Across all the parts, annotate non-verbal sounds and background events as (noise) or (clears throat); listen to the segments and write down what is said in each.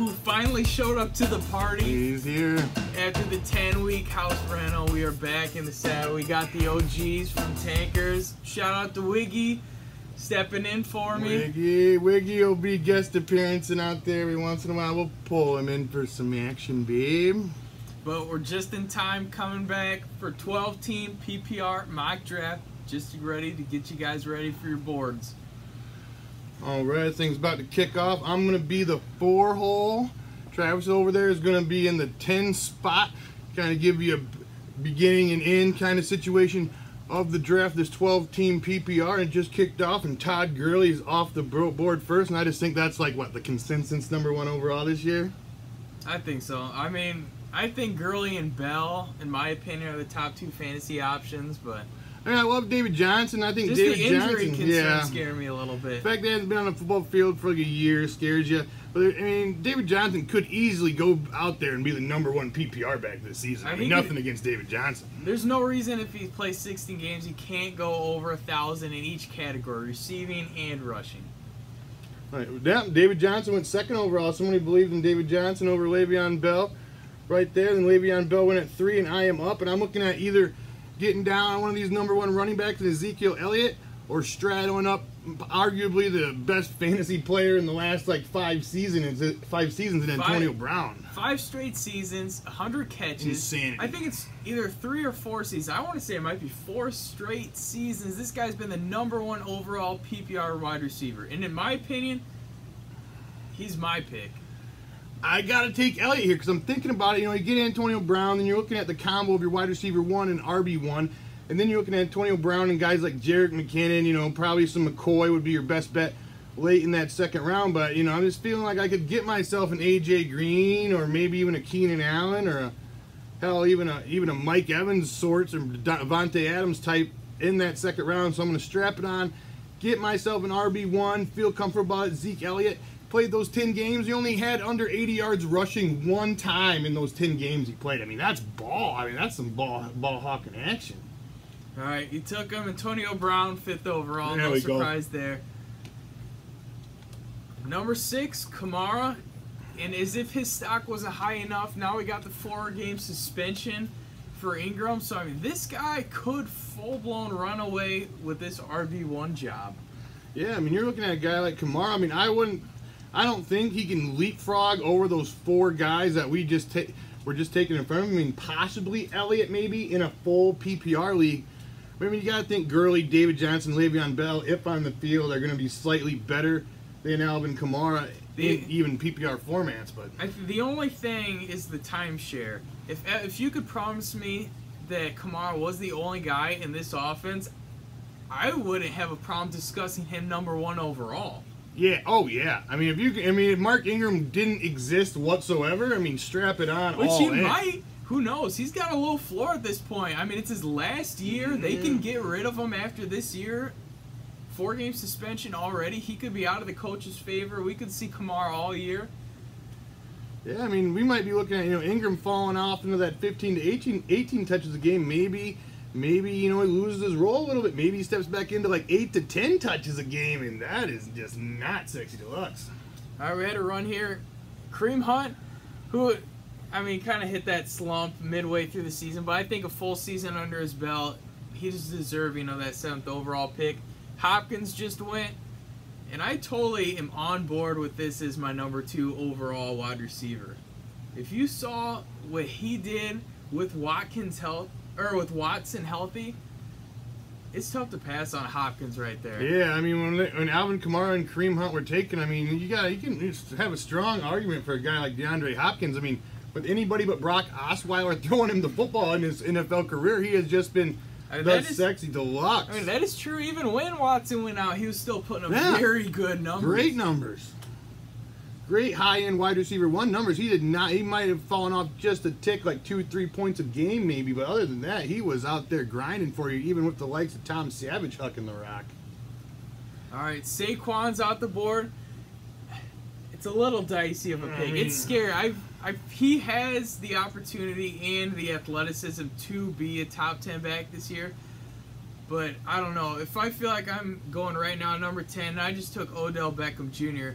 who finally showed up to the party He's here. after the 10 week house rental. We are back in the saddle. We got the OGs from Tankers. Shout out to Wiggy stepping in for me. Wiggy, Wiggy will be guest appearing out there every once in a while. We'll pull him in for some action, babe. But we're just in time coming back for 12 team PPR mock draft. Just ready to get you guys ready for your boards. All right, thing's about to kick off. I'm gonna be the four hole. Travis over there is gonna be in the 10 spot. Kind of give you a beginning and end kind of situation of the draft. This 12 team PPR and just kicked off, and Todd Gurley is off the board first. And I just think that's like what the consensus number one overall this year. I think so. I mean, I think Gurley and Bell, in my opinion, are the top two fantasy options, but I mean, I love David Johnson. I think just David the injury Johnson, concern yeah. scare me a little bit. The fact that he hasn't been on the football field for like a year scares you. But I mean, David Johnson could easily go out there and be the number one PPR back this season. I mean, nothing it- against David Johnson. There's no reason if he plays 16 games he can't go over a thousand in each category, receiving and rushing. Right. Yeah, David Johnson went second overall. Somebody believed in David Johnson over Le'Veon Bell, right there. Then Le'Veon Bell went at three, and I am up. And I'm looking at either getting down on one of these number one running backs, Ezekiel Elliott, or straddling up arguably the best fantasy player in the last like five seasons. Five seasons in Antonio Five. Brown. Five straight seasons, 100 catches. Insanity. I think it's either three or four seasons. I want to say it might be four straight seasons. This guy's been the number one overall PPR wide receiver. And in my opinion, he's my pick. I got to take Elliott here because I'm thinking about it. You know, you get Antonio Brown, then you're looking at the combo of your wide receiver one and RB one, and then you're looking at Antonio Brown and guys like Jerick McKinnon. You know, probably some McCoy would be your best bet late in that second round. But you know, I'm just feeling like I could get myself an AJ Green or maybe even a Keenan Allen or a hell even a even a Mike Evans sorts or Davante Adams type in that second round. So I'm going to strap it on, get myself an RB one, feel comfortable about it. Zeke Elliott played those 10 games. He only had under 80 yards rushing one time in those 10 games he played. I mean, that's ball. I mean, that's some ball ball hawking action. All right, you took him. Antonio Brown, fifth overall. There no we go. surprise there. Number six, Kamara. And as if his stock wasn't high enough, now we got the four game suspension for Ingram. So, I mean, this guy could full blown run away with this RB1 job. Yeah, I mean, you're looking at a guy like Kamara. I mean, I wouldn't. I don't think he can leapfrog over those four guys that we just take. We're just taking in front of him. I mean, possibly Elliott, maybe in a full PPR league. But, I mean, you got to think Gurley, David Johnson, Le'Veon Bell, if on the field, are going to be slightly better than Alvin Kamara in even PPR formats. But I th- the only thing is the timeshare. If uh, if you could promise me that Kamara was the only guy in this offense, I wouldn't have a problem discussing him number one overall. Yeah, oh yeah. I mean, if you, can- I mean, if Mark Ingram didn't exist whatsoever, I mean, strap it on. Which all he in. might. Who knows? He's got a low floor at this point. I mean, it's his last year. They can mm-hmm. get rid of him after this year. Four game suspension already. He could be out of the coach's favor. We could see Kamara all year. Yeah, I mean, we might be looking at you know Ingram falling off into that 15 to 18, 18 touches a game. Maybe, maybe you know he loses his role a little bit. Maybe he steps back into like eight to 10 touches a game, and that is just not sexy deluxe. All right, we had a run here. Kareem Hunt, who, I mean, kind of hit that slump midway through the season, but I think a full season under his belt, he's deserving of that seventh overall pick. Hopkins just went, and I totally am on board with this as my number two overall wide receiver. If you saw what he did with Watkins health or with Watson healthy, it's tough to pass on Hopkins right there. Yeah, I mean when, they- when Alvin Kamara and Kareem Hunt were taken, I mean you got you can have a strong argument for a guy like DeAndre Hopkins. I mean, with anybody but Brock Osweiler (laughs) throwing him the football in his NFL career, he has just been I mean, the that is- sexy deluxe. I mean, that is true. Even when Watson went out, he was still putting up Yeah. very good numbers. Great numbers. Great high end wide receiver one numbers. He did not. He might have fallen off just a tick, like two, three points a game, maybe. But other than that, he was out there grinding for you, even with the likes of Tom Savage hucking the rock. All right, Saquon's out the board. It's a little dicey of a pick. mean- it's scary. I, I, he has the opportunity and the athleticism to be a top ten back this year. But I don't know. If I feel like I'm going right now, number ten, and I just took Odell Beckham Jr.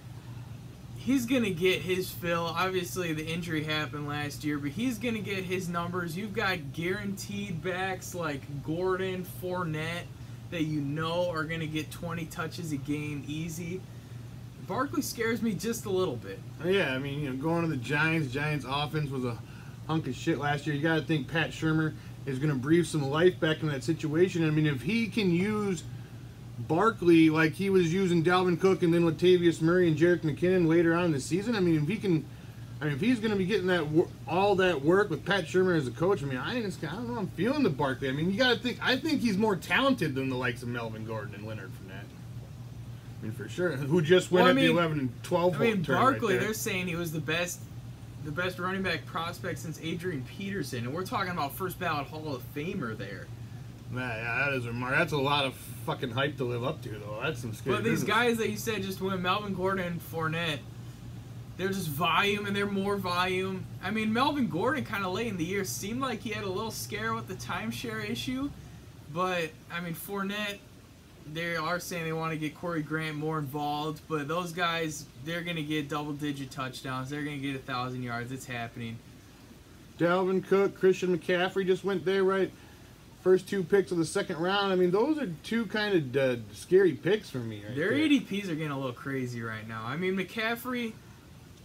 he's gonna get his fill. Obviously, the injury happened last year, but he's gonna get his numbers. You've got guaranteed backs like Gordon, Fournette, that you know are gonna get 20 touches a game easy. Barkley scares me just a little bit. Oh, yeah, I mean, you know, going to the Giants, Giants offense was a hunk of shit last year. You got to think Pat Shurmur is going to breathe some life back in that situation. I mean, if he can use Barkley like he was using Dalvin Cook and then Latavius Murray and Jerick McKinnon later on in the season, I mean, if he can, I mean, if he's going to be getting that all that work with Pat Shurmur as a coach, I mean, I, just, I don't know, I'm feeling the Barkley. I mean, you got to think, I think he's more talented than the likes of Melvin Gordon and Leonard Fournette. I mean, for sure. Who just went Well, I at mean- the 11 and 12 I mean, turn right Barkley, they're saying he was the best, the best running back prospect since Adrian Peterson, and we're talking about first ballot Hall of Famer there. Yeah, yeah, that is remar- That's a lot of fucking hype to live up to, though. That's some scary. But these business. guys that you said just went Melvin Gordon and Fournette, they're just volume and they're more volume. I mean, Melvin Gordon kind of late in the year seemed like he had a little scare with the timeshare issue, but I mean Fournette, they are saying they want to get Corey Grant more involved, but those guys they're gonna get double digit touchdowns. They're gonna get a thousand yards. It's happening. Dalvin Cook, Christian McCaffrey just went there, right? First two picks of the second round. I mean, those are two kind of uh, scary picks for me. Right Their there. ADPs are getting a little crazy right now. I mean, McCaffrey,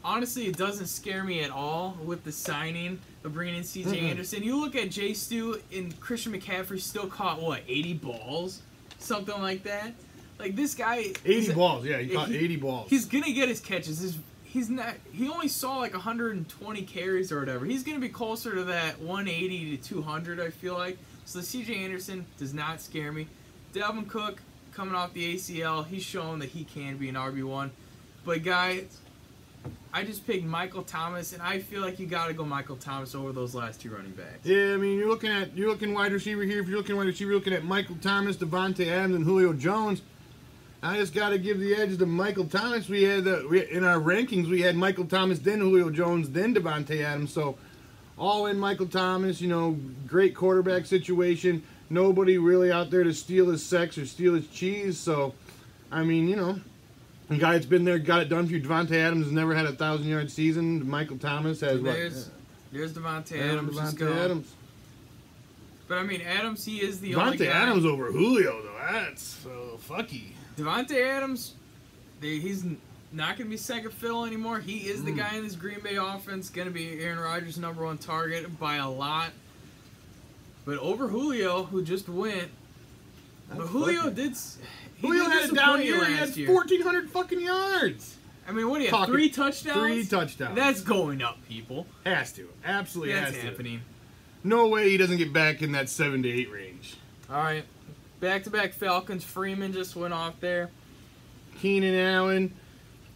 honestly, it doesn't scare me at all with the signing of bringing in CJ Mm-mm. Anderson. You look at Jay Stu and Christian McCaffrey still caught, what, 80 balls? Something like that? Like, this guy. 80 balls. Yeah, he he- caught 80 balls. He's going to get his catches. His, he's not. He only saw like 120 carries or whatever. He's going to be closer to that 180 to 200, I feel like. So CJ Anderson does not scare me. Dalvin Cook coming off the ACL, he's shown that he can be an RB1. But guys, I just picked Michael Thomas, and I feel like you got to go Michael Thomas over those last two running backs. yeah, I mean, you're looking at you're looking wide receiver here. If you're looking wide receiver, you're looking at Michael Thomas, Davante Adams, and Julio Jones. I just got to give the edge to Michael Thomas. We had uh, we, in our rankings, we had Michael Thomas, then Julio Jones, then Davante Adams. So all in Michael Thomas. You know, great quarterback situation. Nobody really out there to steal his sex or steal his cheese. So, I mean, you know, the guy that's been there, got it done for you. Davante Adams has never had a thousand yard season. Michael Thomas has what? There's there's Davante Adams. Davante. Adams. But I mean, Adams, he is the only Davante guy. Adams over Julio though. That's so fucky. Davante Adams, they, he's not going to be second fiddle anymore. He is the Mm. guy in this Green Bay offense, going to be Aaron Rodgers' number one target by a lot. But over Julio, who just went. But Julio did. He Julio did had a down year. He last had year. fourteen hundred fucking yards. I mean, what do you have? Three touchdowns. Three touchdowns. That's going up, people. has to. Absolutely That's has to. happening. No way he doesn't get back in that seven to eight range. All right, back to back Falcons. Freeman just went off there. Keenan Allen.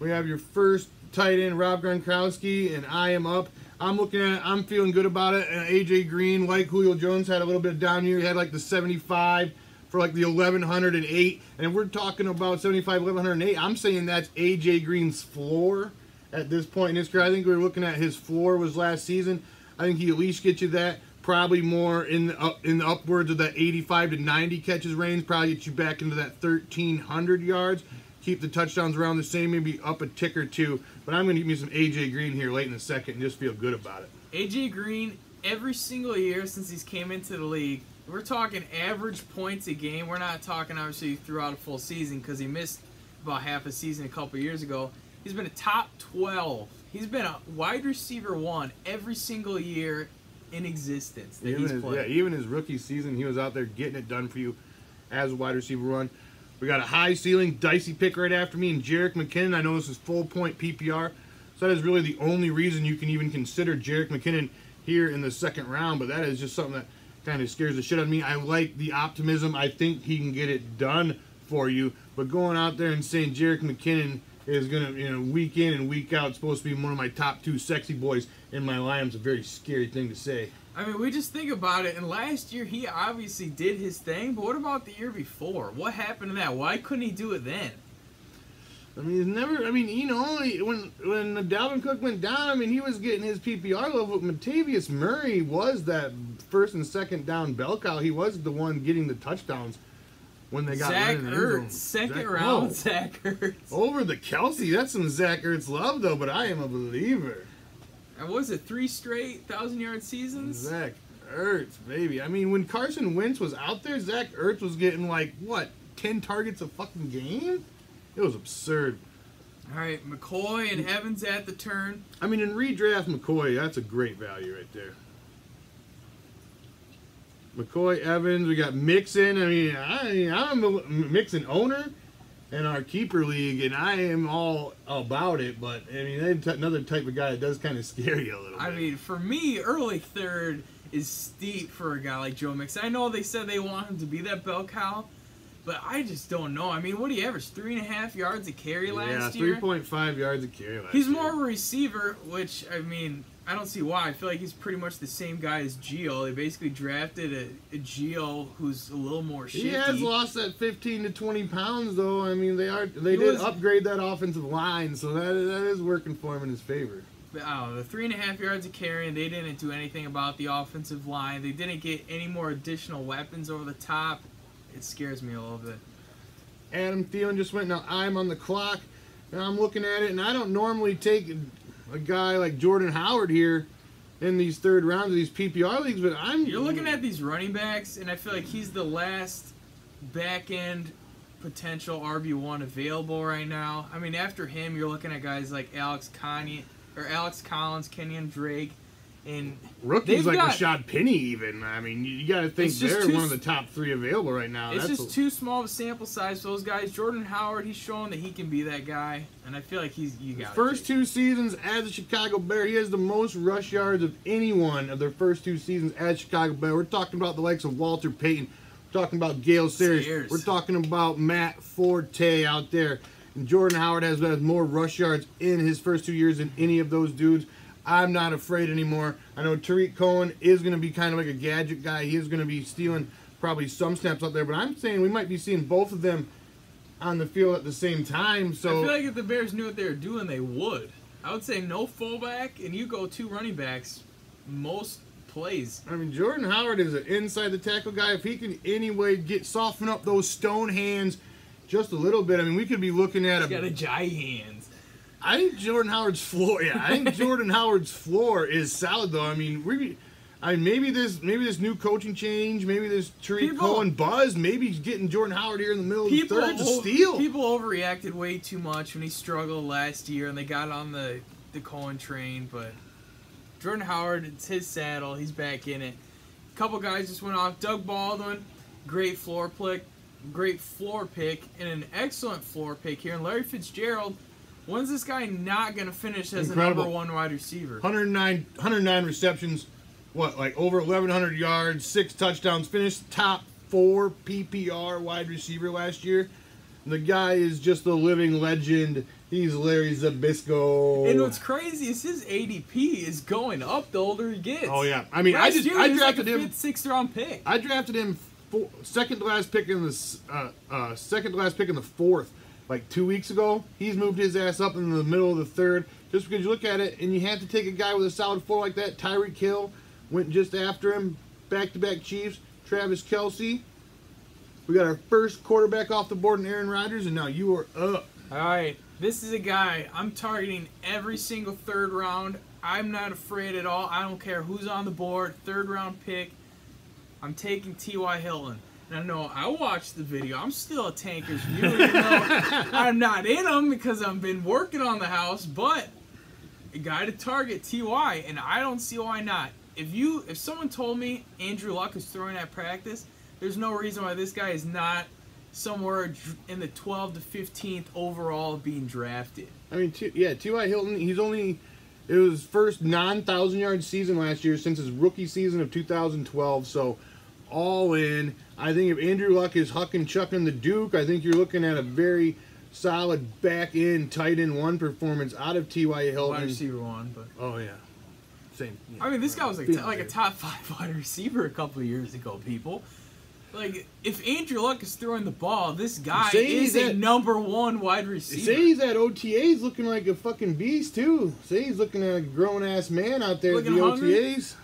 We have your first tight end, Rob Gronkowski, and I am up. I'm looking at it. I'm feeling good about it. And AJ Green, like Julio Jones, had a little bit of down year. He had like the 75 for like the 1108. And we're talking about 75, 1108. I'm saying that's AJ Green's floor at this point in his career. I think we were looking at his floor was last season. I think he at least gets you that. Probably more in the in the upwards of that 85 to 90 catches range. Probably get you back into that 1300 yards. Keep the touchdowns around the same, maybe up a tick or two. But I'm going to give me some AJ Green here late in the second and just feel good about it. AJ Green, every single year since he's came into the league, we're talking average points a game. We're not talking obviously throughout a full season because he missed about half a season a couple years ago. He's been a top 12. He's been a wide receiver one every single year in existence that Even he's his, played. yeah, even his rookie season, he was out there getting it done for you as a wide receiver one. We got a high ceiling, dicey pick right after me, and Jerick McKinnon. I know this is full point PPR, so that is really the only reason you can even consider Jerick McKinnon here in the second round. But that is just something that kind of scares the shit out of me. I like the optimism. I think he can get it done for you. But going out there and saying Jerick McKinnon is gonna, you know, week in and week out, supposed to be one of my top two sexy boys in my lineup is a very scary thing to say. I mean, we just think about it. And last year, he obviously did his thing. But what about the year before? What happened to that? Why couldn't he do it then? I mean, he's never. I mean, you know, when when Dalvin Cook went down, I mean, he was getting his PPR level. But Latavius Murray was that first and second down bell cow. He was the one getting the touchdowns when they got Zach Lennon in the end. Ertz, second Zach- round, oh, Zach Ertz. over the Kelce. That's some Zach Ertz love though, but I am a believer. And what was it, three straight thousand yard seasons? Zach Ertz, baby. I mean, when Carson Wentz was out there, Zach Ertz was getting like what ten targets a fucking game. It was absurd. All right, McCoy and Evans at the turn. I mean, in redraft McCoy, that's a great value right there. McCoy, Evans, we got Mixon. I mean, I, I'm a Mixon owner in our keeper league, and I am all about it. But I mean, another type of guy that does kind of scare you a little I bit. mean, for me, early third is steep for a guy like Joe Mixon. I know they said they want him to be that bell cow, but I just don't know. I mean, what do you average? Three and a half yards a carry yeah, last three year. point five yards a carry. Last He's year. He's more of a receiver, which I mean, I don't see why. I feel like he's pretty much the same guy as Gio. They basically drafted a, a Gio who's a little more shifty. He has lost that 15 to 20 pounds, though. I mean, they are they He did was- upgrade that offensive line, so that that is working for him in his favor. But, I the three and a half yards of carrying, they didn't do anything about the offensive line. They didn't get any more additional weapons over the top. It scares me a little bit. Adam Thielen just went. Now I'm on the clock, and I'm looking at it, and I don't normally take a guy like Jordan Howard here in these third rounds of these PPR leagues, but I'm. You're looking at these running backs, and I feel like he's the last back end potential RB1 available right now. I mean, after him, you're looking at guys like Alex Kanye, or Alex Collins, Kenyon Drake, and rookies like got- Rashad Penny. Even I mean, you, got to think they're one of the top three available right now. it's That's just a- too small of a sample size for those guys. Jordan Howard, he's shown that he can be that guy, and I feel like he's you got First two seasons as a Chicago Bear, he has the most rush yards of anyone of their first two seasons as Chicago Bear. We're talking about the likes of Walter Payton. We're talking about Gale. Sayers. We're talking about Matt Forte out there. And Jordan Howard has, has more rush yards in his first two years than any of those dudes. I'm not afraid anymore. I know Tarik Cohen is going to be kind of like a gadget guy. He is going to be stealing probably some snaps out there, but I'm saying we might be seeing both of them on the field at the same time. So I feel like if the Bears knew what they were doing, they would. I would say no fullback, and you go two running backs most plays. I mean, Jordan Howard is an inside the tackle guy. If he can anyway get soften up those stone hands just a little bit, I mean, we could be looking at He's got a. a giant hands. I think Jordan Howard's floor. Yeah, I think Jordan Howard's floor is solid though. I mean, we. I mean, maybe this maybe this new coaching change, maybe this Tarik People- Cohen buzz, maybe getting Jordan Howard here in the middle of the third to steal. people overreacted way too much when he struggled last year, and they got on the the Cohen train. But Jordan Howard, it's his saddle. He's back in it. A couple guys just went off. Doug Baldwin, great floor pick, great floor pick, and an excellent floor pick here. And Larry Fitzgerald, when's this guy not going to finish as Incredible. the number one wide receiver? 109, 109 receptions, what, like over 1,100 yards, six touchdowns, finished top four PPR wide receiver last year. The guy is just a living legend. He's Larry Zabisco. And what's crazy is his ADP is going up the older he gets. oh yeah, I mean, I just year, I like drafted a him. fifth, sixth round pick. I drafted him four, second to last pick in the uh, uh, second to last pick in the fourth, like two weeks ago. He's moved his ass up in the middle of the third. Just because you look at it and you have to take a guy with a solid floor like that. Tyreek Hill went just after him. Back to back Chiefs. Travis Kelce. We got our first quarterback off the board in Aaron Rodgers, and now you are up. All right, this is a guy I'm targeting every single third round. I'm not afraid at all. I don't care who's on the board. Third round pick. I'm taking T.Y. Hilton. I know I watched the video. I'm still a Tankers viewer. even though (laughs) I'm not in them because I've been working on the house. But a guy to target Ty, and I don't see why not. If you, if someone told me Andrew Luck is throwing at practice, there's no reason why this guy is not somewhere in the 12 to 15th overall being drafted. I mean, T- yeah, T.Y. Hilton, he's only, it was first non 1,000 yard season last year since his rookie season of 2012. So, all in. I think if Andrew Luck is hucking chucking the Duke, I think you're looking at a very solid back end tight end one performance out of T.Y. Hilton. Wide receiver one, but Oh, yeah. Same. I mean, this guy was like, Feeling like a top (laughs) five wide receiver a couple of years ago. People, like, if Andrew Luck is throwing the ball, this guy is a number one wide receiver. Say he's at OTAs looking like a fucking beast, too. Say he's looking at a grown ass man out there Looking at the hungry? OTAs.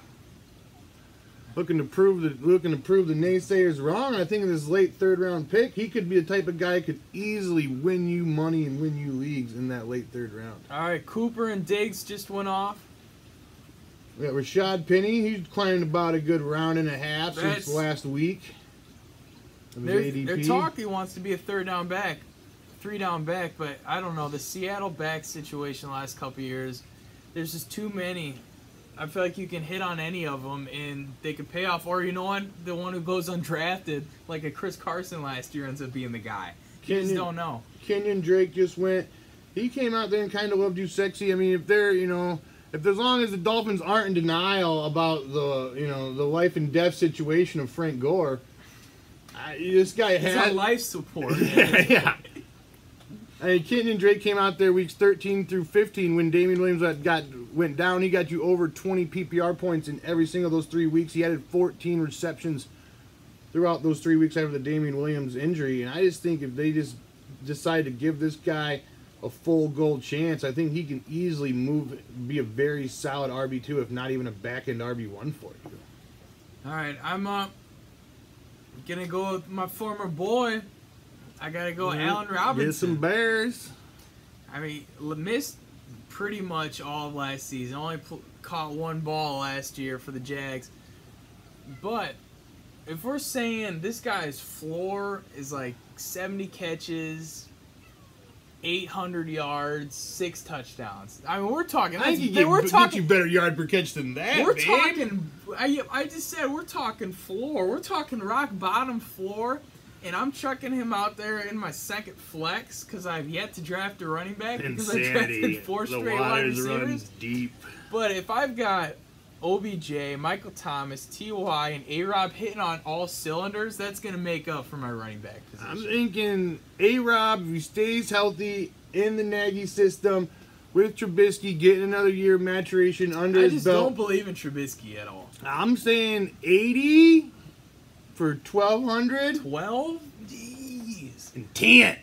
Looking to prove the looking to prove the naysayers wrong. I think in this late third round pick, he could be the type of guy who could easily win you money and win you leagues in that late third round. All right, Cooper and Diggs just went off. We got Rashad Penny. He's climbed about a good round and a half That's- since last week. They're, they're talking he wants to be a third down back, three down back, but I don't know. The Seattle back situation last couple years, there's just too many. I feel like you can hit on any of them and they could pay off. Or you know what? The one who goes undrafted, like a Chris Carson last year, ends up being the guy. You just Kenyon- don't know. Kenyon Drake just went. He came out there and kind of loved you sexy. I mean, if they're, you know, if as long as the Dolphins aren't in denial about the, you know, the life and death situation of Frank Gore, I, this guy had life support. (laughs) yeah, yeah. I mean, Kenyon Drake came out there weeks 13 through 15 when Damien Williams got, got went down. He got you over 20 PPR points in every single of those three weeks. He added 14 receptions throughout those three weeks after the Damien Williams injury. And I just think if they just decide to give this guy a full gold chance, I think he can easily move, be a very solid RB two, if not even a back end RB one for you. All right, I'm uh, gonna go with my former boy. I gotta go Allen Robinson. Get some Bears. I mean, missed pretty much all of last season. Only caught one ball last year for the Jags. But if we're saying this guy's floor is like 70 catches, 800 yards, six touchdowns. I mean, we're talking. I think get, we're talking. you better yard per catch than that. We're babe. talking. I, I just said we're talking floor. We're talking rock bottom floor, and I'm chucking him out there in my second flex because I've yet to draft a running back because I Insanity. drafted four the straight wide receivers. runs deep. But if I've got OBJ, Michael Thomas, Ty, and A Rob hitting on all cylinders, that's gonna make up for my running back I'm thinking A Rob, if he stays healthy in the Nagy system with Trubisky getting another year of maturation under his belt. I just don't believe in Trubisky at all. I'm saying 80 for 1200 Twelve? Jeez. and 10.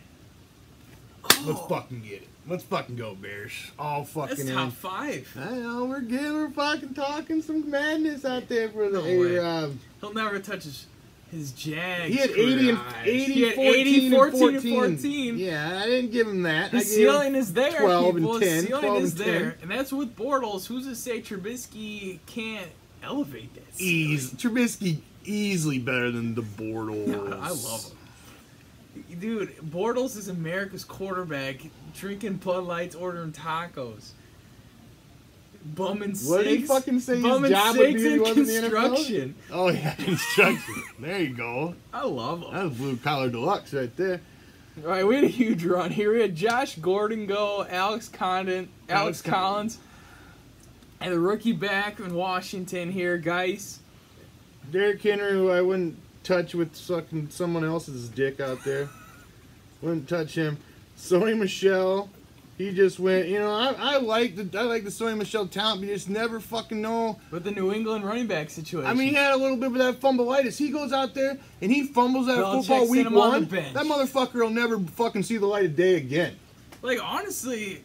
Let's Oh, fucking get it. Let's fucking go, Bears. All fucking that's in. top five. I know we're good. we're fucking talking some madness out there for the No. A um, He'll never touch his, his Jags. He had 80 and 80, He had 14, 80, and 14, 14. and 14. Yeah, I didn't give him that. I His gave him- ceiling is there. 12 and 10, His ceiling 12 is and there. 10. And that's with Bortles. Who's to say Trubisky can't elevate that? Ease Trubisky easily better than the Bortles. I love him. Dude, Bortles is America's quarterback, drinking Bud Lights, ordering tacos. Bumming six. What did he fucking say his bumming job would be in wasn't in the NFL? construction. Oh yeah, (laughs) construction. there you go. I love him. That was blue collar deluxe right there. All right, we had a huge run here. We had Josh Gordon go, Alex Condon, Alex Alex Collins, and the rookie back in Washington here, guys. Derrick Henry, who I wouldn't touch with sucking someone else's dick out there. wouldn't touch him. Sony Michel, he just went. You know, I, I like the I like the Sony Michel talent, but you just never fucking know With the New England running back situation. I mean, he had a little bit of that fumbleitis. He goes out there and he fumbles that Belichick football week on one. That motherfucker will never fucking see the light of day again. like honestly,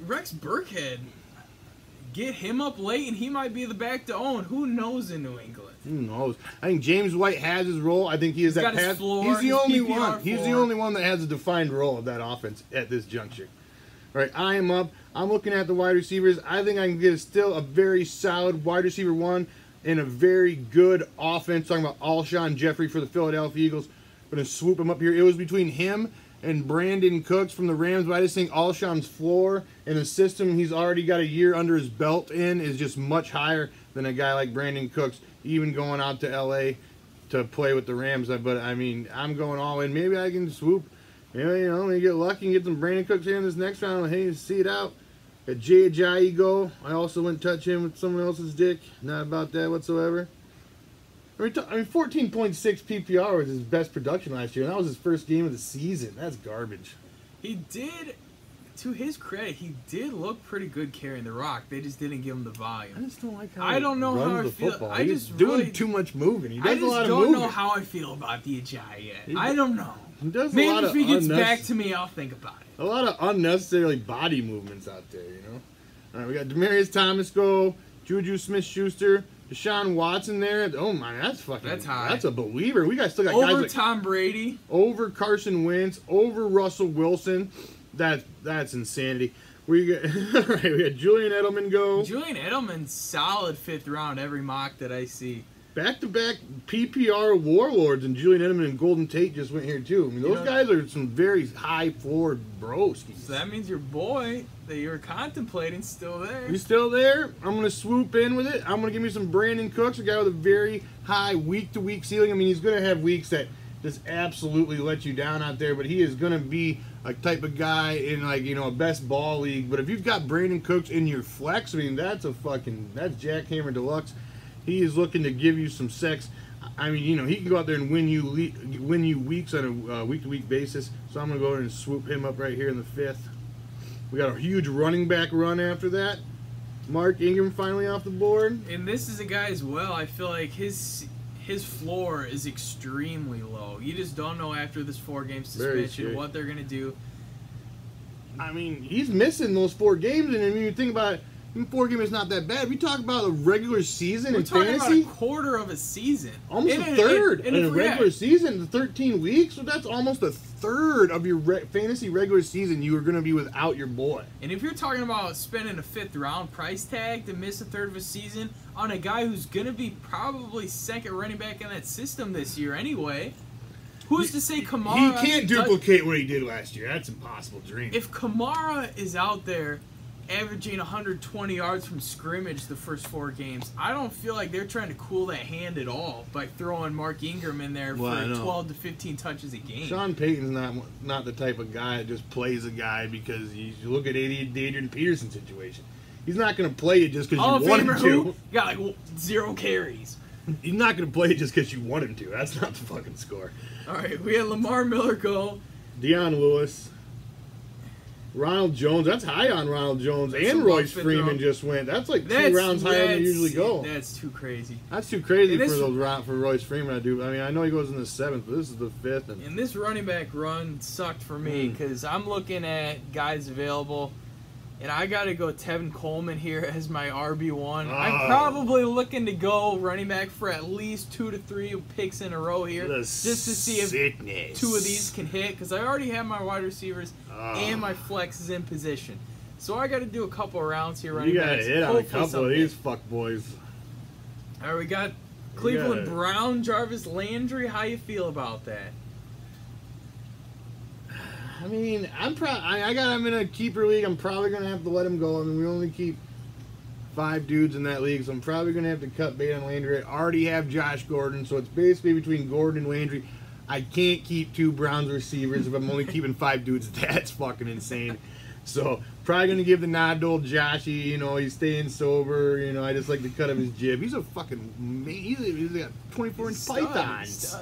Rex Burkhead, get him up late and he might be the back to own. Who knows in New England? Who knows? I think James White has his role. I think he is He's that pass. floor, He's the only PPR one. He's the only one that has a defined role of that offense at this juncture. All right, I am up. I'm looking at the wide receivers. I think I can get still a very solid wide receiver one and a very good offense. Talking about Alshon Jeffery for the Philadelphia Eagles. Going to swoop him up here. It was between him and Brandin Cooks from the Rams, but I just think Alshon's floor and the system he's already got a year under his belt in is just much higher than a guy like Brandin Cooks, even going out to LA to play with the Rams. Uh, but I mean, I'm going all in. Maybe I can swoop. Maybe, you know, maybe get lucky and get some Brandin Cooks in this next round. Hey, see it out. Got Jay Ajayi go. I also wouldn't touch him with someone else's dick. Not about that whatsoever. I mean, t- I mean 14.6 PPR was his best production last year, and that was his first game of the season. That's garbage. He did, to his credit, he did look pretty good carrying the rock. They just didn't give him the volume. I just don't like how I don't know how I feel- football. I He's just doing really- too much moving. He does I a just lot of don't moving. know how I feel about the Ajayi yet. He I don't know. He does a Maybe if he gets back to me, I'll think about it. a lot of unnecessarily body movements out there, you know. All right, we got Demaryius Thomas go, Juju Smith-Schuster, Deshaun Watson there. Oh my, that's fucking. That's high. That's a believer. We got still got guys Over like Tom Brady. over Carson Wentz, over Russell Wilson. That that's insanity. We got (laughs) all right. We got Julian Edelman go Julian Edelman, solid fifth round every mock that I see. Back to back PPR warlords, and Julian Edelman and Golden Tate just went here too. I mean, those know- guys are some very high floor broskies. So that means your boy that you were contemplating still there. You still there? I'm gonna swoop in with it. I'm gonna give me some Brandin Cooks, a guy with a very high week to week ceiling. I mean, he's gonna have weeks that just absolutely let you down out there, but he is gonna be a type of guy in like you know a best ball league. But if you've got Brandin Cooks in your flex, I mean that's a fucking that's Jackhammer Deluxe. He is looking to give you some sex. I mean, you know, he can go out there and win you win you weeks on a week to week basis. So I'm gonna go ahead and swoop him up right here in the fifth. We got a huge running back run after that. Mark Ingram finally off the board. And this is a guy as well. I feel like his his floor is extremely low. You just don't know after this four game suspension what they're gonna do. I mean, he's missing those four games, and I mean, you think about it, four games is not that bad. We talk about a regular season We're in talking fantasy, about a quarter of a season, almost And- a third in a regular season, the 13 weeks. So that's almost a third of your re- fantasy regular season you are going to be without your boy. And if you're talking about spending a fifth round price tag to miss a third of a season on a guy who's gonna be probably second running back in that system this year anyway, who's to say Kamara? he can't does- duplicate what he did last year. That's impossible dream. If Kamara is out there averaging 120 yards from scrimmage the first four games, I don't feel like they're trying to cool that hand at all by throwing Mark Ingram in there Well, for 12 to 15 touches a game. Sean Payton's not not the type of guy that just plays a guy because you you look at Adrian Adrian Peterson situation. He's not going to play it just because you want him to. who got like w- zero carries. He's not going to play it just because you want him to. That's not the fucking score. All right, we had Lamar Miller go. Dion Lewis, Ronald Jones. That's high on Ronald Jones, That's and Royce Freeman round. just went. That's like two That's, rounds higher than they usually go. That's too crazy. That's too crazy And for those round for Royce Freeman. I do. I mean, I know he goes in the seventh, but this is the fifth. And And this running back run sucked for me Mm. because I'm looking at guys available, and I got to go Tevin Coleman here as my RB one. Oh. I'm probably looking to go running back for at least two to three picks in a row here, the just to see if sickness. two of these can hit because I already have my wide receivers Oh. and my flex is in position. So I got to do a couple of rounds here running You got to hit on a couple of these fuck boys. All right, we got Cleveland Brown, Jarvis Landry. How you feel about that? I mean, I'm pro- I, I got him in a keeper league. I'm probably gonna have to let him go. I mean, we only keep five dudes in that league, so I'm probably gonna have to cut bait on Landry. I already have Josh Gordon, so it's basically between Gordon and Landry. I can't keep two Browns receivers if I'm only keeping five dudes. (laughs) That's fucking insane. So probably gonna give the nod to old Joshy. You know, he's staying sober. You know, I just like the cut of his jib. He's a fucking ma- he's, he's got 24 inch pythons.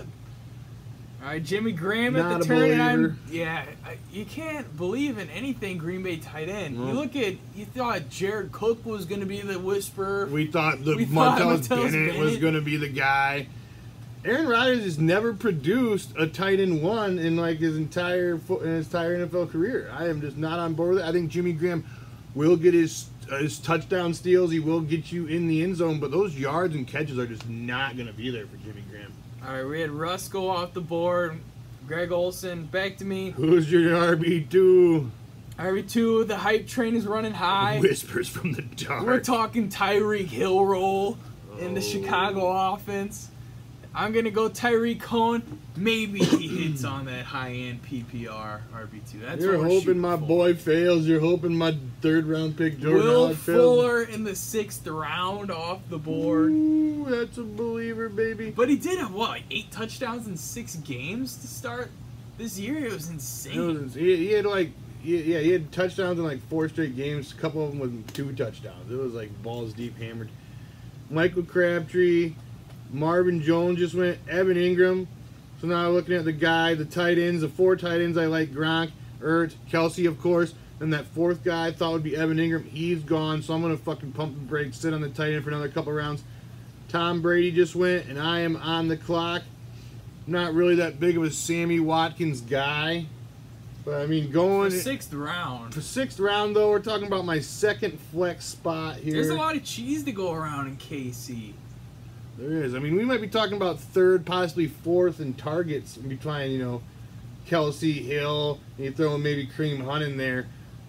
All right, Jimmy Graham at Not the turn. and I'm- Yeah, you can't believe in anything Green Bay tight end. No. You look at, you thought Jared Cook was going to be the whisperer. We thought the We Montez Bennett, was going to be the guy. Aaron Rodgers has never produced a tight end one in like his entire in his entire NFL career. I am just not on board with it. I think Jimmy Graham will get his uh, his touchdown steals. He will get you in the end zone, but those yards and catches are just not going to be there for Jimmy Graham. All right, we had Russ go off the board. Greg Olsen back to me. Who's your RB two? RB2, the hype train is running high. (laughs) Whispers from the dark. We're talking Tyreek Hill roll in the Oh. Chicago offense. I'm gonna go Tarik Cohen. Maybe he hits on that high end PPR RB2. That's You're hoping my for. boy fails. You're hoping my third round pick Jordan Will Howard fails. Fuller in the sixth round off the board. Ooh, that's a believer, baby. But he did have what, like eight touchdowns in six games to start this year? It was insane. was, he, he had like yeah he had touchdowns in like four straight games. A couple of them with two touchdowns. It was like balls deep hammered. Michael Crabtree, Marvin Jones just went. Evan Engram. So now looking at the guy, the tight ends, the four tight ends I like Gronk, Ertz, Kelce of course. And that fourth guy I thought would be Evan Engram. He's gone, so I'm gonna fucking pump the brakes, sit on the tight end for another couple rounds. Tom Brady just went, and I am on the clock. Not really that big of a Sammy Watkins guy. But I mean, For going sixth round. for sixth round though, we're talking about my second flex spot here. There's a lot of cheese to go around in KC. There is. I mean, we might be talking about third, possibly fourth in targets between, you know, Kelce, Hill, and you throw maybe Kareem Hunt in there.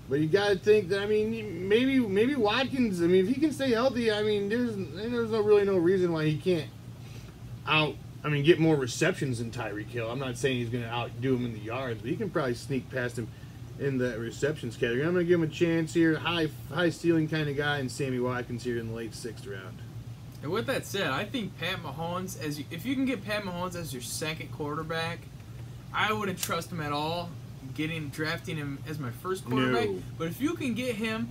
But you got to think that I mean, maybe maybe Watkins. I mean, if he can stay healthy, I mean, there's there's no really no reason why he can't out. I mean, get more receptions than Tyreek Hill. I'm not saying he's going to outdo him in the yards, but he can probably sneak past him in the receptions category. I'm going to give him a chance here. High high ceiling kind of guy, and Sammy Watkins here in the late sixth round. And with that said, I think Pat Mahomes, as you, if you can get Pat Mahomes as your second quarterback, I wouldn't trust him at all. Getting drafting him as my first quarterback, No. but if you can get him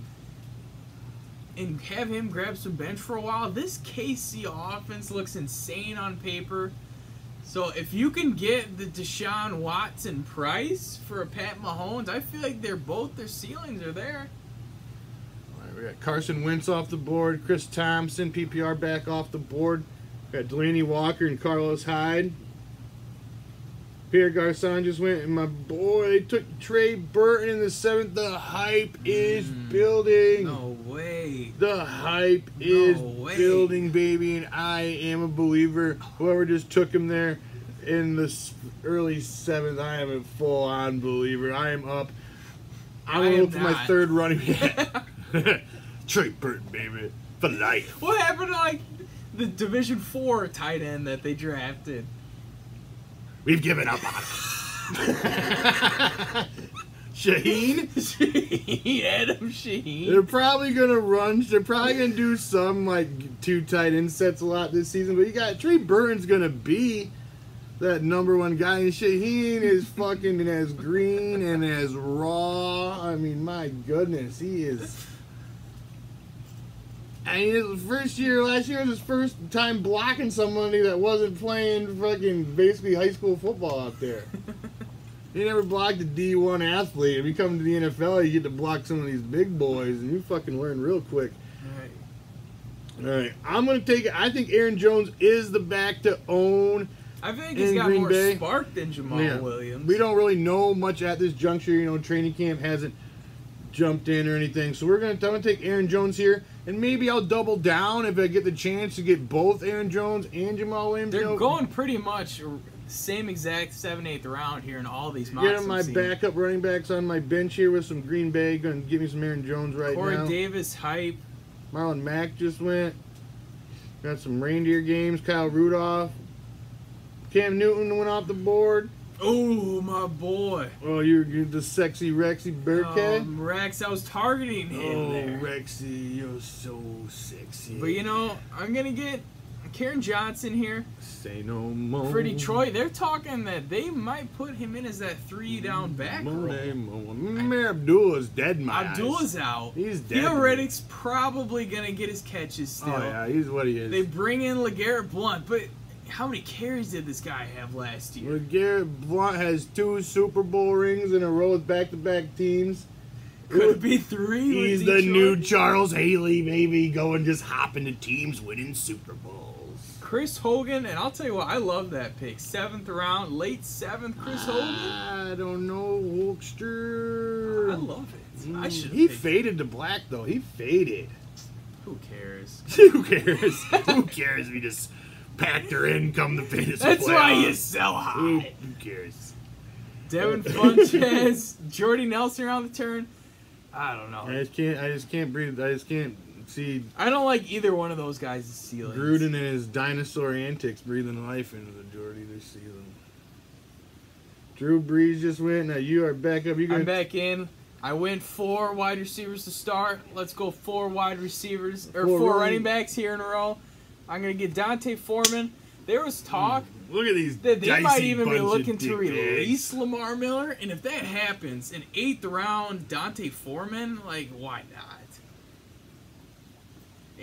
and have him grab some bench for a while, this KC offense looks insane on paper. So if you can get the Deshaun Watson price for a Pat Mahomes, I feel like they're both their ceilings are there. We got Carson Wentz off the board, Chris Thompson, PPR back off the board. We got Delanie Walker and Carlos Hyde. Pierre Garcon just went, and my boy took Trey Burton in the seventh. The hype is Mm. building. No way. The hype is way. building, baby, and I am a believer. Whoever just took him there in the early seventh, I am a full-on believer. I am up. I'm I am look for my third running back. (laughs) (laughs) Trey Burton, baby, for life. What happened to like the Division Four tight end that they drafted? We've given up on (laughs) him. Shaheen. Adam Shaheen. They're probably gonna run. They're probably gonna do some like two tight end sets a lot this season. But you got Trey Burton's gonna be that number one guy, and Shaheen is fucking as green and as raw. I mean, my goodness, he is. I mean, his first year, last year was his first time blocking somebody that wasn't playing fucking basically high school football out there. (laughs) He never blocked a D1 athlete. If you come to the NFL, you get to block some of these big boys, and you fucking learn real quick. Right. All right, I'm gonna take it. I think Aaron Jones is the back to own. I think he's got Green more Bay? spark than Jamal Yeah. Williams. We don't really know much at this juncture. You know, training camp hasn't jumped in or anything, so we're gonna. I'm gonna take Aaron Jones here, and maybe I'll double down if I get the chance to get both Aaron Jones and Jamaal Williams. They're going pretty much same exact seven eighth round here in all these mocks. Get my backup running backs on my bench here with some Green Bay. Gonna give me some Aaron Jones right Corey now. Davis hype. Marlon Mack just went. Got some reindeer games. Kyle Rudolph. Cam Newton went off the board. Oh my boy. Oh, you're, you're the sexy Rexy Burkhead. Um, Rex, I was targeting him oh, there. Rexy, you're so sexy. But you know, I'm gonna get Kerryon Johnson here say no more. for Detroit. They're talking that they might put him in as that three down back role. Monet, Mo- Ameer Abdullah's dead in my. Abdullah's out. He's dead. Theo Riddick's probably gonna get his catches still. Oh yeah, he's what he is. They bring in LeGarrette Blunt, but how many carries did this guy have last year? Well, Garrett Blunt has two Super Bowl rings in a row with back-to-back teams. Could it be three? He's the new Charles Haley, maybe going just hopping to teams winning Super Bowls. Chris Hogan, and I'll tell you what, I love that pick. Seventh round, late seventh, Chris Hogan. I don't know, Hulkster. I love it. I mm, should. He faded to black though. He faded. Who cares? (laughs) Who cares? Who cares? If we just packed her in, come to fantasy That's why you playoffs. sell Who, high. who cares? Devin Funchess, (laughs) Jordy Nelson around the turn. I don't know. I just can't. I just can't breathe. I just can't see I don't like either one of those guys' ceilings. Gruden and his dinosaur antics breathing life into the Jordy this season. Drew Brees just went. Now you are back up. You I'm gonna back in. I went four wide receivers to start. Let's go four wide receivers or Four four, running- running backs here in a row. I'm gonna get D'Onta Foreman. There was talk hmm. look at these. that they might even be looking to release bags. Lamar Miller, and if that happens, an eighth round D'Onta Foreman, like why not?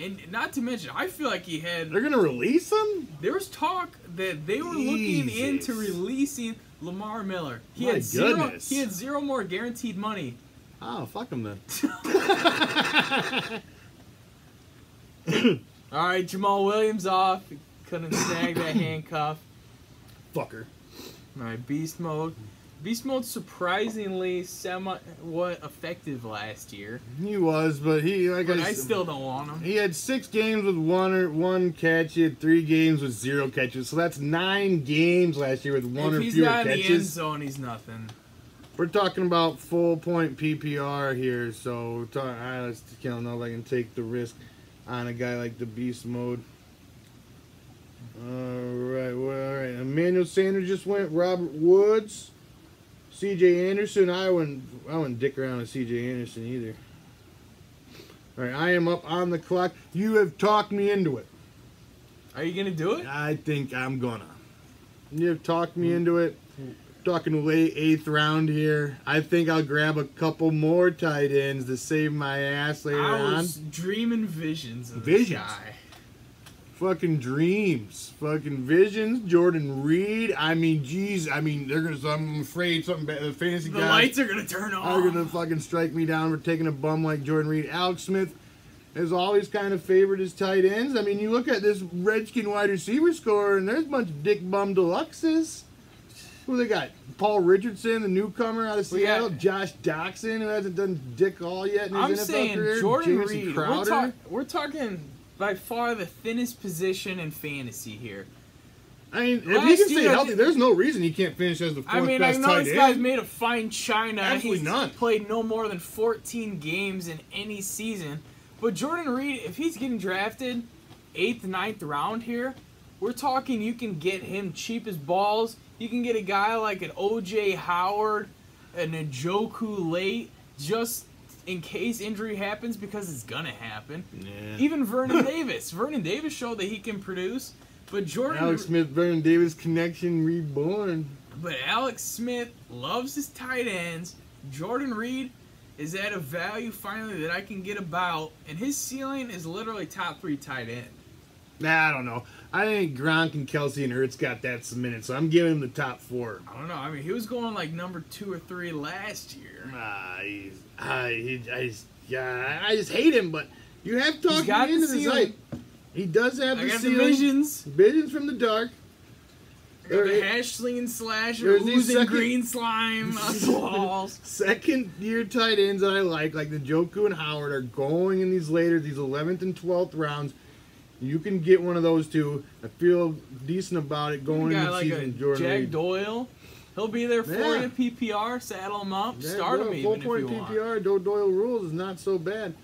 And not to mention, I feel like he had. They're gonna release him. There was talk that they were looking into releasing Lamar Miller. He My had zero. goodness. He had zero more guaranteed money. Oh, fuck him then. (laughs) (laughs) All right, Jamaal Williams off. Couldn't snag that (coughs) handcuff. Fucker. All right, beast mode. Beast Mode surprisingly semi what effective last year, He was, but he like but I, I s- still don't want him. He had six games with one or one catch. He had three games with zero catches. So that's nine games last year with one if or he's not in the end zone, he's nothing. We're talking about full point PPR here, so I let's I don't know if I can take the risk on a guy like the Beast Mode. All right, well, all right. Emmanuel Sanders just went. Robert Woods, C.J. Anderson. I wouldn't, I wouldn't dick around with C.J. Anderson either. All right, I am up on the clock. You have talked me into it. Are you gonna do it? I think I'm gonna. You've talked me hmm. into it. Talking late eighth round here. I think I'll grab a couple more tight ends to save my ass later I on. was dreaming visions of this Visions? guy. Fucking dreams. Fucking visions. Jordan Reed. I mean, geez. I mean, they're gonna. I'm afraid something bad. The fantasy The guys lights are gonna turn off. are gonna fucking strike me down for taking a bum like Jordan Reed. Alex Smith has always kind of favored his tight ends. I mean, you look at this Redskin wide receiver score, and there's a bunch of dick bum deluxes. Who they got? Paul Richardson, the newcomer out of got- Seattle. Josh Doctson, who hasn't done dick all yet in his I'm NFL saying career. Jordan Reed. We're, talk- we're talking by far the thinnest position in fantasy here. I mean, if he can stay healthy, there's no reason he can't finish as the fourth I mean, I best know tight this end. guy's made of fine china. Absolutely He's none. played no more than 14 games in any season. But Jordan Reed, if he's getting drafted eighth, ninth round here, we're talking you can get him cheap as balls. You can get a guy like an OJ Howard, an Njoku late, just in case injury happens because it's gonna happen. yeah. Even Vernon (laughs) Davis. Vernon Davis showed that he can produce, but Jordan Alex Smith, Vernon Davis connection reborn. But Alex Smith loves his tight ends. Jordan Reed is at a value finally that I can get about, and his ceiling is literally top three tight end. Nah, I don't know. I think Gronk and Kelce and Ertz got that cemented, so I'm giving him the top four. I don't know. I mean, he was going like number two or three last year. Ah, he's, I, he, I, just, yeah, I just hate him, but you have talked me into the this hype. He does have I the got the visions. Visions from the dark. The There- hash slinging slasher, there's these oozing second- green slime on the (laughs) walls. Second year tight ends that I like, like the Joku and Howard, are going in these later, these 11th and 12th rounds. You can get one of those two. I feel decent about it going into like season. Jordan Jack Reed. Doyle. He'll be there for Yeah. you, PPR. Saddle him up. Yeah, Start well, him even if point you want. PPR. Do Doyle rules is not so bad.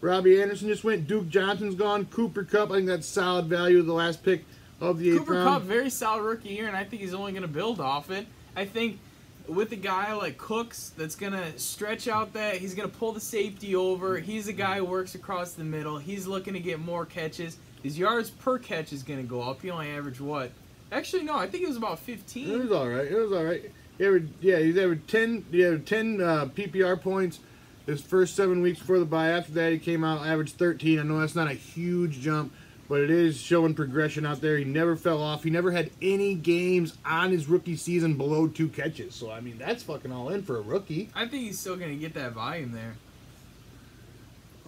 Robbie Anderson just went. Duke Johnson's gone. Cooper Kupp. I think that's solid value. The last pick of the Cooper. Kupp, very solid rookie year, and I think he's only going to build off it. I think with a guy like Cooks that's going to stretch out that, he's going to pull the safety over. He's a guy who works across the middle. He's looking to get more catches. His yards per catch is going to go up. He only averaged what? Actually, no, I think it was about 15. It 15. was all right. It was all right. He averaged, yeah, he's averaged ten. He averaged ten uh, PPR points his first seven weeks before the bye. After that, he came out averaged thirteen. I know that's not a huge jump, but it is showing progression out there. He never fell off. He never had any games on his rookie season below two catches. So I mean, that's fucking all in for a rookie. I think he's still going to get that volume there.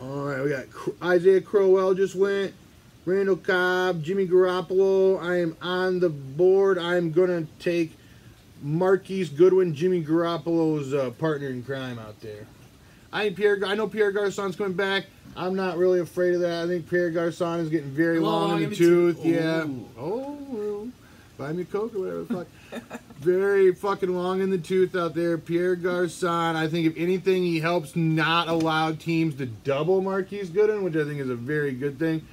All right, we got Isaiah Crowell just went. Randall Cobb, Jimmy Garoppolo. I am on the board. I'm gonna take Marquise Goodwin, Jimmy Garoppolo's uh, partner in crime out there. I Pierre. I know Pierre Garcon's coming back. I'm not really afraid of that. I think Pierre Garcon is getting very long, in the tooth. Yeah. Oh, buy me a Coke or whatever the fuck. (laughs) very fucking long in the tooth out there. Pierre Garcon. I think if anything, he helps not allow teams to double Marquise Goodwin, which I think is a very good thing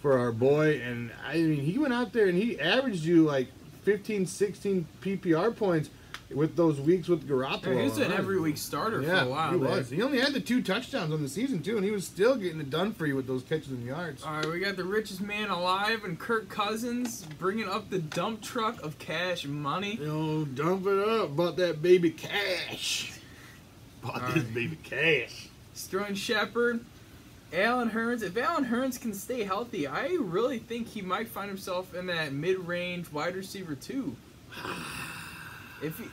for our boy. And I mean, he went out there and he averaged you like 15, 16 PPR points with those weeks with Garoppolo. he was an every week starter Yeah, for a while. he was. He only had the two touchdowns on the season too, and he was still getting it done for you with those catches and yards. All right, we got the richest man alive and Kirk Cousins bringing up the dump truck of cash money. You know, dump it up. Bought that baby cash. Bought All this right. baby cash. Sterling Shepard, Allen Hurns. If Allen Hurns can stay healthy, I really think he might find himself in that mid-range wide receiver too. (sighs) If he,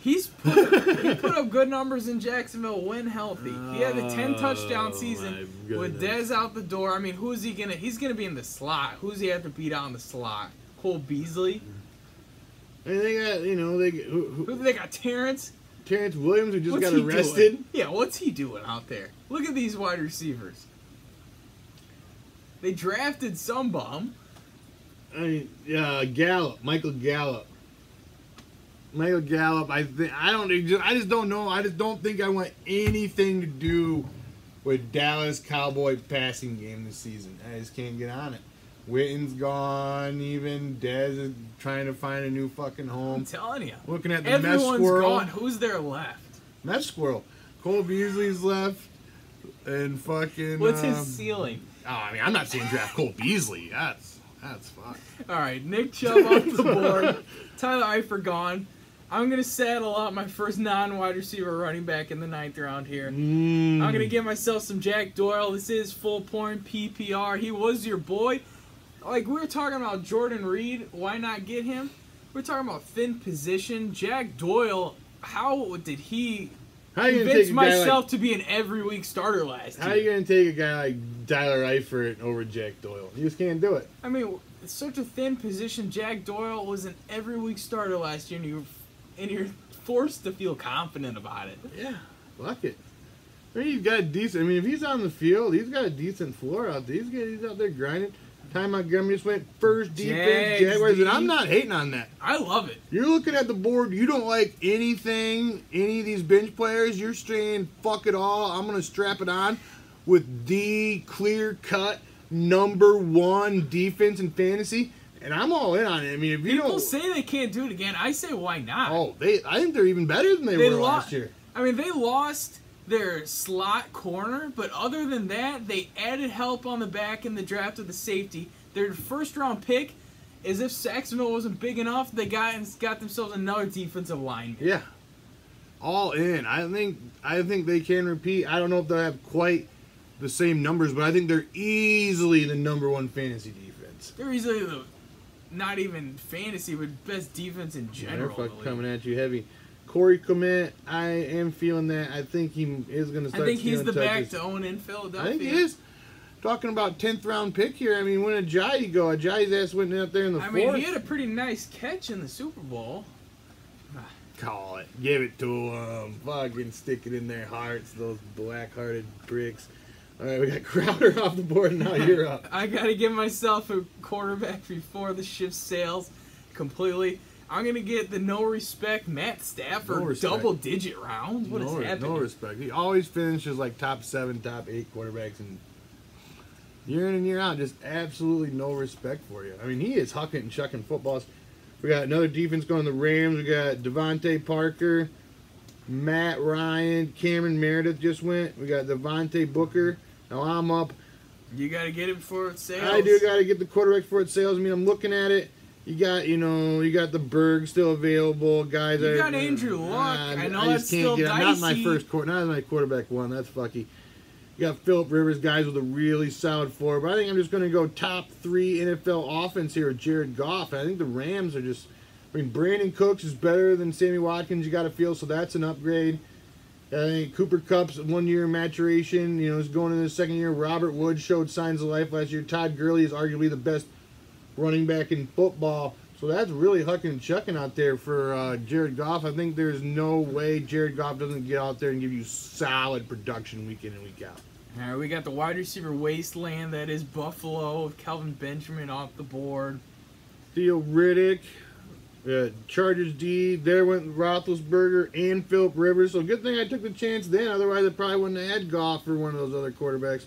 he's put, he put up good numbers in Jacksonville when healthy. He had a 10 touchdown Oh, season my with. Dez out the door. I mean, who's he gonna? He's gonna be in the slot. Who's he have to beat out in the slot? Cole Beasley. And they got, you know, they who, Who who, they got? Terrence. Terrence Williams who just What's got arrested. Doing? Yeah, what's he doing out there? Look at these wide receivers. They drafted some bum. I mean, uh, Gallup, Michael Gallup. Michael Gallup. I think I don't. I just don't know. I just don't think I want anything to do with Dallas Cowboy passing game this season. I just can't get on it. Witten's gone. Even Dez is trying to find a new fucking home. I'm telling you. Looking at the mess Everyone's squirrel. gone. Who's there left? Mess squirrel. Cole Beasley's left, and fucking. What's his um, ceiling? Oh, I mean, I'm not saying draft Cole Beasley. That's that's fine. All right, Nick Chubb off the (laughs) board. Tyler Eifert gone. I'm gonna saddle up my first non-wide receiver running back in the ninth round here. Mm. I'm gonna give myself some Jack Doyle. This is full point PPR. He was your boy. Like we were talking about Jordan Reed, why not get him? We're talking about thin position. Jack Doyle, how did he How you convince guy like myself to be an every week starter last year? How are you gonna take a guy like Tyler Eifert over Jack Doyle? You just can't do it. I mean, it's such a thin position. Jack Doyle was an every week starter last year, and you're and you're forced to feel confident about it. Yeah, fuck it. I mean, he's got a decent. I mean, if he's on the field, he's got a decent floor out there. He's, got, he's out there grinding. Ty Montgomery just went first defense Jags, Jaguars, and I'm not hating on that. I love it. You're looking at the board. You don't like anything, any of these bench players. You're saying, fuck it all. I'm going to strap it on with the clear cut number one defense in fantasy. And I'm all in on it. I mean, if you People don't. say they can't do it again. I say why not? oh, they. I think they're even better than they, They were last year. I mean, they lost their slot corner, but other than that, they added help on the back in the draft of the safety. Their first round pick, as if Saxonville wasn't big enough, they got got themselves another defensive lineman. Yeah. All in. I think. I think they can repeat. I don't know if they'll have quite the same numbers, but I think they're easily the number one fantasy defense. They're easily the not even fantasy, but best defense in They're general. fucking in the coming at you heavy. Corey Clement, I am feeling that. I think he is going to start. I think he's the back to own in Philadelphia. I think he is. Talking about tenth round pick here. I mean, when did Ajayi go? Ajayi's ass went out there in the I fourth. mean, he had a pretty nice catch in the Super Bowl. Call it. Give it to him. Fucking stick it in their hearts. Those black hearted bricks. All right, we got (laughs) Crowder off the board. Now you're up. (laughs) I gotta give myself a quarterback before the ship sails completely. I'm gonna get the no respect Matt Stafford No double digit rounds. What is no, happening? no respect. He always finishes like top seven, top eight quarterbacks, and year in and year out, just absolutely no respect for you. I mean, he is hucking and chucking footballs. We got another defense going the Rams. We got DeVante Parker, Matt Ryan, Cameron Meredith just went. We got Devontae Booker. Now I'm up. You gotta get it before it sails. I do got to get the quarterback for it sales. I mean, I'm looking at it. You got, you know, you got the Berg still available. Guys, You got Andrew Luck. I know just that's still get it. Not my first quarter. Not my quarterback one. That's fucky. You got Philip Rivers, guys with a really solid floor. But I think I'm just going to go top three NFL offense here with Jared Goff. I think the Rams are just. I mean, Brandin Cooks is better than Sammy Watkins. You got to feel so that's an upgrade. I think Cooper Kupp's one year maturation. You know, is going into the second year. Robert Woods showed signs of life last year. Todd Gurley is arguably the best running back in football. So that's really hucking and chucking out there for uh, Jared Goff. I think there's no way Jared Goff doesn't get out there and give you solid production week in and week out. All right, we got the wide receiver wasteland that is Buffalo with Kelvin Benjamin off the board. Theo Riddick, uh, Chargers D. There went Roethlisberger and Philip Rivers. So good thing I took the chance then. Otherwise, I probably wouldn't have had Goff for one of those other quarterbacks.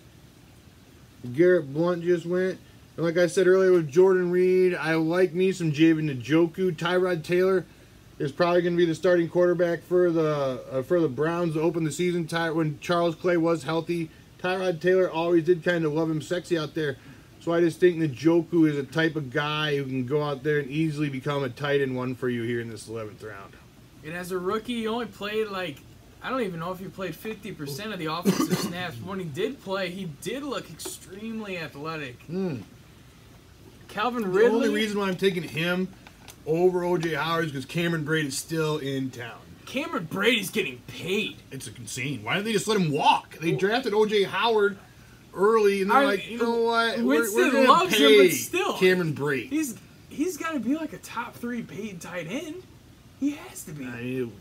Garrett Blount just went. And like I said earlier with Jordan Reed, I like me some Javen Njoku. Tyrod Taylor is probably going to be the starting quarterback for the uh, for the Browns to open the season. Ty- when Charles Clay was healthy, Tyrod Taylor always did kind of love him sexy out there. So I just think Njoku is a type of guy who can go out there and easily become a tight end one for you here in this 11th round. And as a rookie, he only played like I don't even know if he played 50% of the offensive (coughs) snaps. When he did play, he did look extremely athletic. Hmm. Calvin The Ridley. only reason why I'm taking him over OJ Howard is because Cameron Brate is still in town. Cameron Brate is getting paid. It's a insane. Why didn't they just let him walk? They drafted OJ Howard early, and they're I- like, you know what? We're, we're gonna loves him, but still. Cameron Brate. He's he's got to be like a top three paid tight end. He has to be. I mean,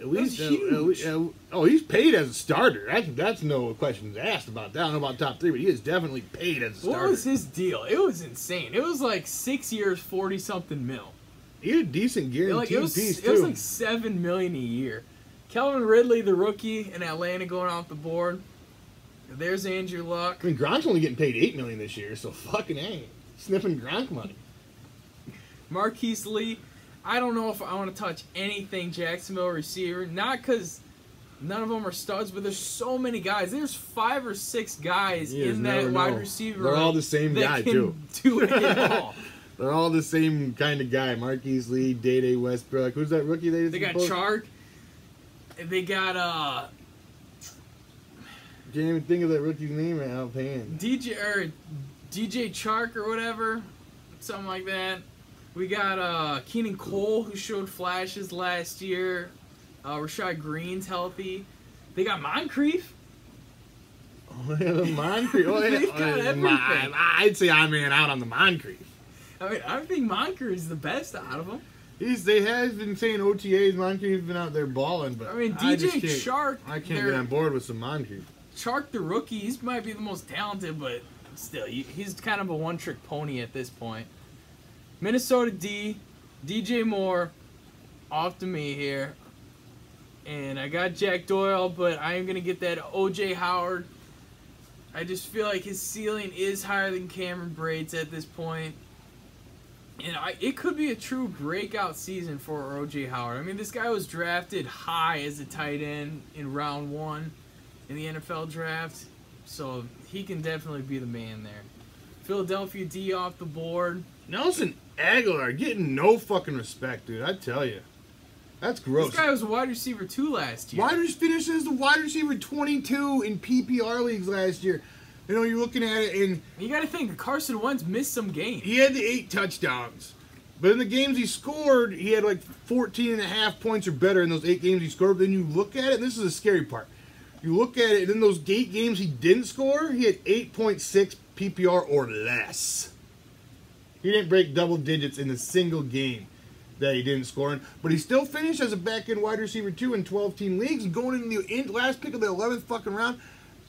at least, uh, huge. at least- uh, oh, he's paid as a starter. That's that's no questions asked about that. I don't know about top three, but he is definitely paid as a starter. what was his deal? It was insane. It was like six years, forty something mil. He had a decent guaranteed Like it was, piece it was like seven million a year. Calvin Ridley, the rookie in Atlanta, going off the board. There's Andrew Luck. I mean, Gronk's only getting paid eight million this year, so fucking a sniffing Gronk money. Marquise Lee. I don't know if I want to touch anything Jacksonville receiver. Not because none of them are studs, but there's so many guys. There's five or six guys You in that wide know. receiver. They're all the same guy, too. (laughs) Do it all. (laughs) They're all the same kind of guy. Marquise Lee, Dede Westbrook. Who's that rookie they just They got posted? Chark. They got uh Can't even think of that rookie's name right offhand. DJ or DJ Chark or whatever, something like that. We got uh Keelan Cole who showed flashes last year. Uh, Rashad Greene's healthy. They got Moncrief. Oh, yeah, the Moncrief. Oh, yeah. (laughs) They've got Oh, yeah, everything. I'd say I'm in out on the Moncrief. I mean, I think Moncrief is the best out of them. He's they have been saying OTAs. Moncrief's been out there balling, but I mean, I DJ can't- Chark. I can't get on board with some Moncrief. Chark the rookie, he might be the most talented, but still, he's kind of a one-trick pony at this point. Minnesota D, DJ Moore, off to me here, and I got Jack Doyle, but I am gonna get that OJ Howard. I just feel like his ceiling is higher than Cameron Brate's at this point. And I, it could be a true breakout season for OJ Howard. I mean, this guy was drafted high as a tight end in round one in the NFL draft, so he can definitely be the man there. Philadelphia D off the board. Nelson Agholor getting no fucking respect, dude. I tell you, that's gross. This guy was a wide receiver two last year. Wide receiver finished as the wide receiver 22 in PPR leagues last year. You know, you're looking at it, and You got to think Carson Wentz missed some games. he had the eight touchdowns. But in the games he scored, he had like 14 and a half points or better in those eight games he scored. But then you look at it, and this is the scary part. You look at it, and in those eight games he didn't score, he had 8.6 PPR or less. He didn't break double digits in a single game that he didn't score in. But he still finished as a back end wide receiver two in 12 team leagues. Going in the in, last pick of the 11th fucking round,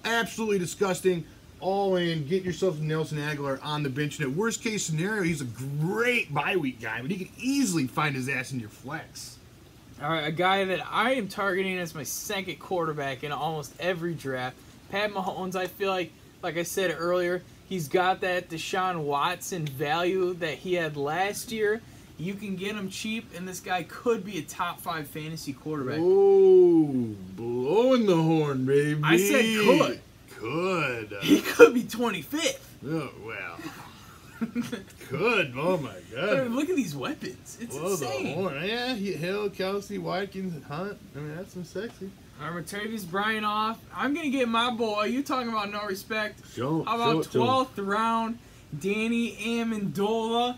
absolutely disgusting. All in, get yourself Nelson Agholor on the bench. And at worst case scenario, he's a great bye week guy, but he could easily find his ass in your flex. All right, a guy that I am targeting as my second quarterback in almost every draft, Pat Mahomes. I feel like, like I said earlier, he's got that Deshaun Watson value that he had last year. You can get him cheap, and this guy could be a top five fantasy quarterback. Oh, blowing the horn, baby. I said could. Could. (laughs) He could be 25th. Oh, well. could. Oh, my God. Look at these weapons. It's Blow the horn. Yeah, Hill, Kelce, Watkins, Hunt. I mean, that's some sexy. All right, Martavis Bryant off. I'm gonna get my boy. You talking about no respect? Show, How about to. 12th round, Danny Amendola,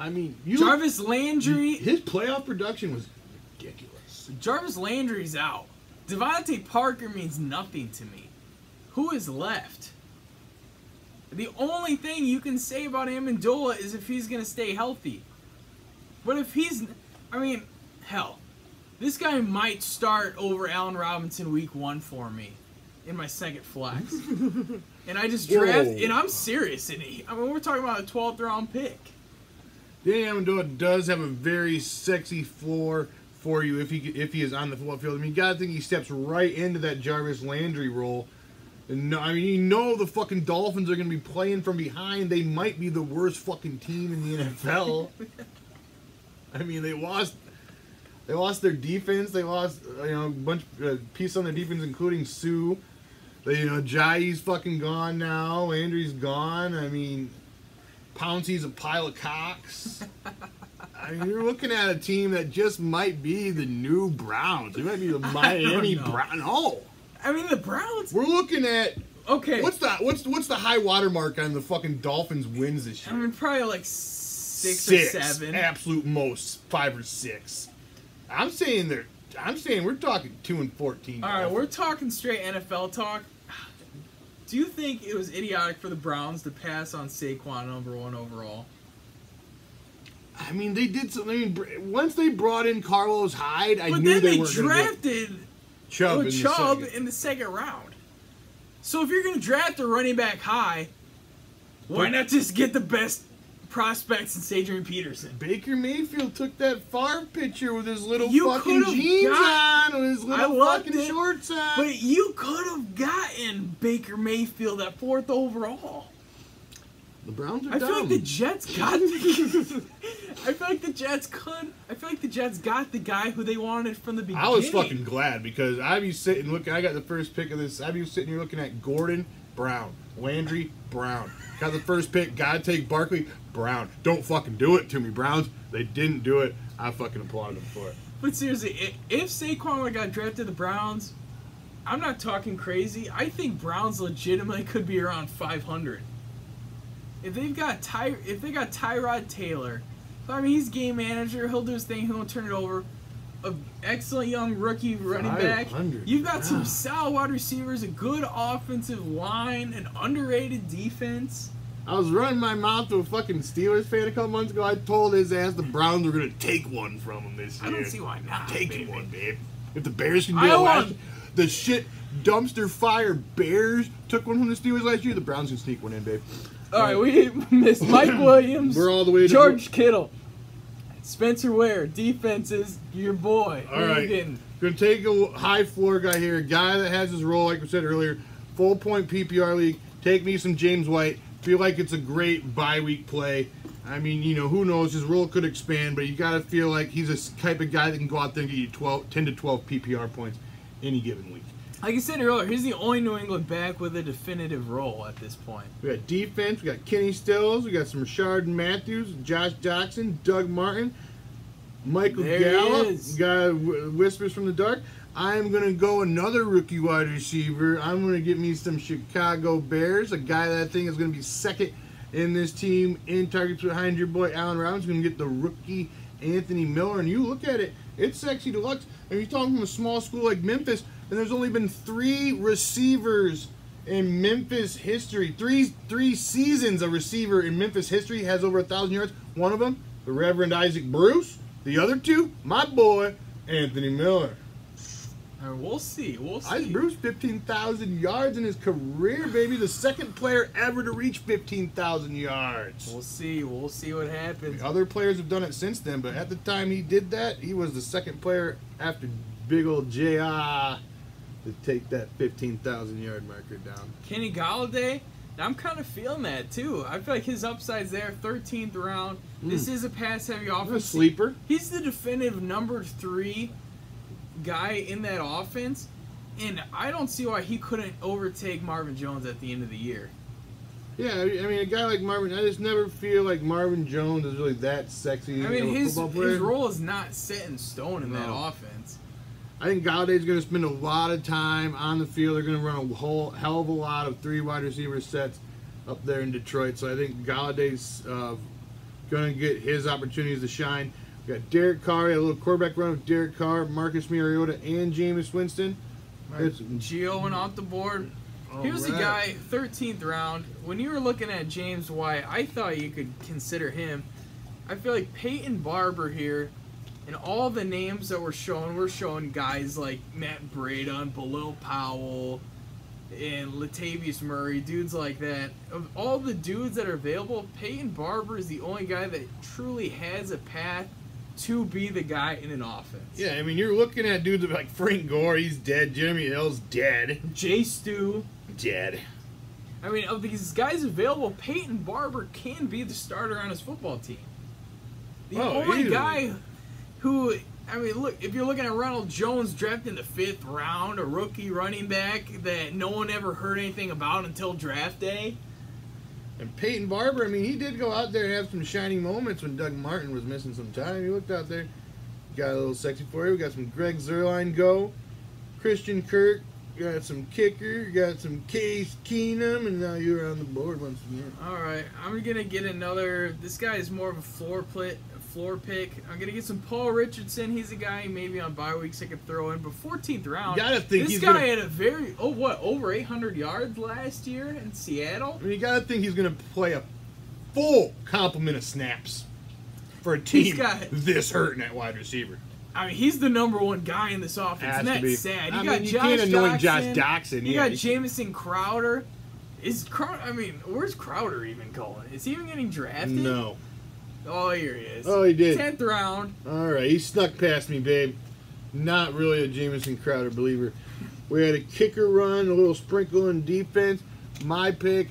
I mean, you. Jarvis Landry. His playoff production was ridiculous. Jarvis Landry's out. DeVante Parker means nothing to me. Who is left? The only thing you can say about Amendola is if he's gonna stay healthy. But if he's, I mean, hell, this guy might start over Allen Robinson week one for me in my second flex. (laughs) and I just draft, Whoa. and I'm serious. And he, I mean, we're talking about a 12th round pick. Danny Amendola does have a very sexy floor for you if he if he is on the football field. I mean, you gotta think he steps right into that Jarvis Landry role. And no, I mean, you know the fucking Dolphins are gonna be playing from behind. They might be the worst fucking team in the NFL. (laughs) I mean, they lost. They lost their defense. They lost, uh, you know, a bunch uh, piece on their defense, including Suh. They, you know, Jai's fucking gone now. Landry's gone. I mean, Pouncey's a pile of cocks. (laughs) I mean, you're looking at a team that just might be the new Browns. They might be the (laughs) Miami. Browns. No, I mean, the Browns. we're looking at Okay. what's the what's what's the high watermark on the fucking Dolphins wins this year? I mean, probably like six, or seven. absolute most five or six. I'm saying they're. I'm saying we're talking two and fourteen. All right, we're talking straight NFL talk. Do you think it was idiotic for the Browns to pass on Saquon number one overall? I mean, they did something. I mean, once they brought in Carlos Hyde, I But knew then they, they, weren't going to drafted Chubb. in the Chubb second. in the second round. So if you're going to draft a running back high, why But- not just get the best prospects in Adrian Peterson? Baker Mayfield took that farm picture with his little You fucking jeans got- on, with his little fucking it, shorts on. But you could have gotten Baker Mayfield at fourth overall. the Browns are I dumb. feel like the Jets got. (laughs) I feel like the Jets could. I feel like the Jets got the guy who they wanted from the beginning. I was fucking glad because I'd be sitting looking. I got the first pick of this. I'd be sitting here looking at Gordon Brown, Landry Brown. Got the first pick. Gotta take Barkley Brown. Don't fucking do it to me, Browns. They didn't do it. I fucking applauded them for it. But seriously, if Saquon got drafted to the Browns, I'm not talking crazy. I think Browns legitimately could be around 500. If they've got Ty, if they got Tyrod Taylor, I mean he's game manager. He'll do his thing. He won't turn it over. A excellent young rookie running back. You've got some solid wide receivers, a good offensive line, an underrated defense. I was running my mouth to a fucking Steelers fan a couple months ago. I told his ass the Browns were gonna take one from him this year. I don't see why not. taking one, babe. If the Bears can do it last, the shit dumpster fire Bears took one from the Steelers last year. The Browns can sneak one in, babe. All right, we (laughs) missed Mike (clears throat) Williams. We're all the way to George Kittle, Spencer Ware. Defenses, your boy. All right. getting? Gonna take a high floor guy here, a guy that has his role, like we said earlier, full point PPR league. Take me some James White. Feel like it's a great bye week play. I mean, you know, who knows? His role could expand, but you gotta feel like he's a type of guy that can go out there and get you 12, 10 to 12 PPR points any given week. Like I said earlier, he's the only New England back with a definitive role at this point. We got defense. We got Kenny Stills. We got some Rishard Matthews, Josh Jackson, Doug Martin, Michael There he Gallup. is. Got Whispers from the Dark. I'm gonna go another rookie wide receiver. I'm gonna get me some Chicago Bears. A guy that I think is gonna be second in this team in targets behind your boy Allen Robinson. Gonna get the rookie Anthony Miller. And you look at it, it's sexy deluxe. And you're talking from a small school like Memphis, and there's only been three receivers in Memphis history. Three three seasons a receiver in Memphis history has over a thousand yards. One of them, the Reverend Isaac Bruce. The other two, my boy Anthony Miller. We'll see. We'll see. Isaac Bruce, fifteen thousand yards in his career, baby. The second player ever to reach fifteen thousand yards. We'll see. We'll see what happens. Other players have done it since then, but at the time he did that, he was the second player after big old J.R. to take that 15,000 yard marker down. Kenny Golladay, I'm kind of feeling that too. I feel like his upside's there. 13th round. This is a pass heavy Hmm. Offense. sleeper. He's the definitive number three guy in that offense, and I don't see why he couldn't overtake Marvin Jones at the end of the year. Yeah, I mean, a guy like Marvin, I just never feel like Marvin Jones is really that sexy. I mean, his his role is not set in stone in that offense. I think Golladay's going to spend a lot of time on the field. They're going to run a whole hell of a lot of three wide receiver sets up there in Detroit. So I think Golladay's uh, going to get his opportunities to shine. We got Derek Carr, a little quarterback run with Derek Carr, Marcus Mariota, and Jameis Winston. It's- Gio went off the board. Here's a guy, 13th round. When you were looking at James White, I thought you could consider him. I feel like Peyton Barber here, and all the names that were shown were showing guys like Matt Breida, Bilal Powell, and Latavius Murray, dudes like that. Of all the dudes that are available, Peyton Barber is the only guy that truly has a path to be the guy in an offense. Yeah, I mean, you're looking at dudes like Frank Gore, he's dead. Jeremy Hill's dead. Jay Stu. Dead. I mean, of these guys available, Peyton Barber can be the starter on his football team. The Oh, only easily. guy who, I mean, look, if you're looking at Ronald Jones drafted in the fifth round, a rookie running back that no one ever heard anything about until draft day. And Peyton Barber, I mean, he did go out there and have some shining moments when Doug Martin was missing some time. He looked out there, got a little sexy for you. We got some Greg Zuerlein go, Christian Kirk, got some kicker, got some Case Keenum, and now you're on the board once again. All right, I'm gonna get another. This guy is more of a floor plit, floor pick. I'm gonna get some Paul Richardson. He's a guy maybe on bye weeks I could throw in, but 14th round. You gotta think this he's guy gonna- had a very oh what over 800 yards last year in Seattle. I mean, you got to think he's going to play a full complement of snaps. for a team got- this hurting at wide receiver. I mean, he's the number one guy in this offense, and that's sad. You I got mean, you Josh can't anoint Josh Doctson, You yeah, got Jamison Crowder. Is Crowder? I mean, where's Crowder even going? Is he even getting drafted? No. Oh, here he is. Oh, he did. Tenth round. All right, he snuck past me, babe. Not really a Jamison Crowder believer. We had a kicker run, a little sprinkle in defense. My pick.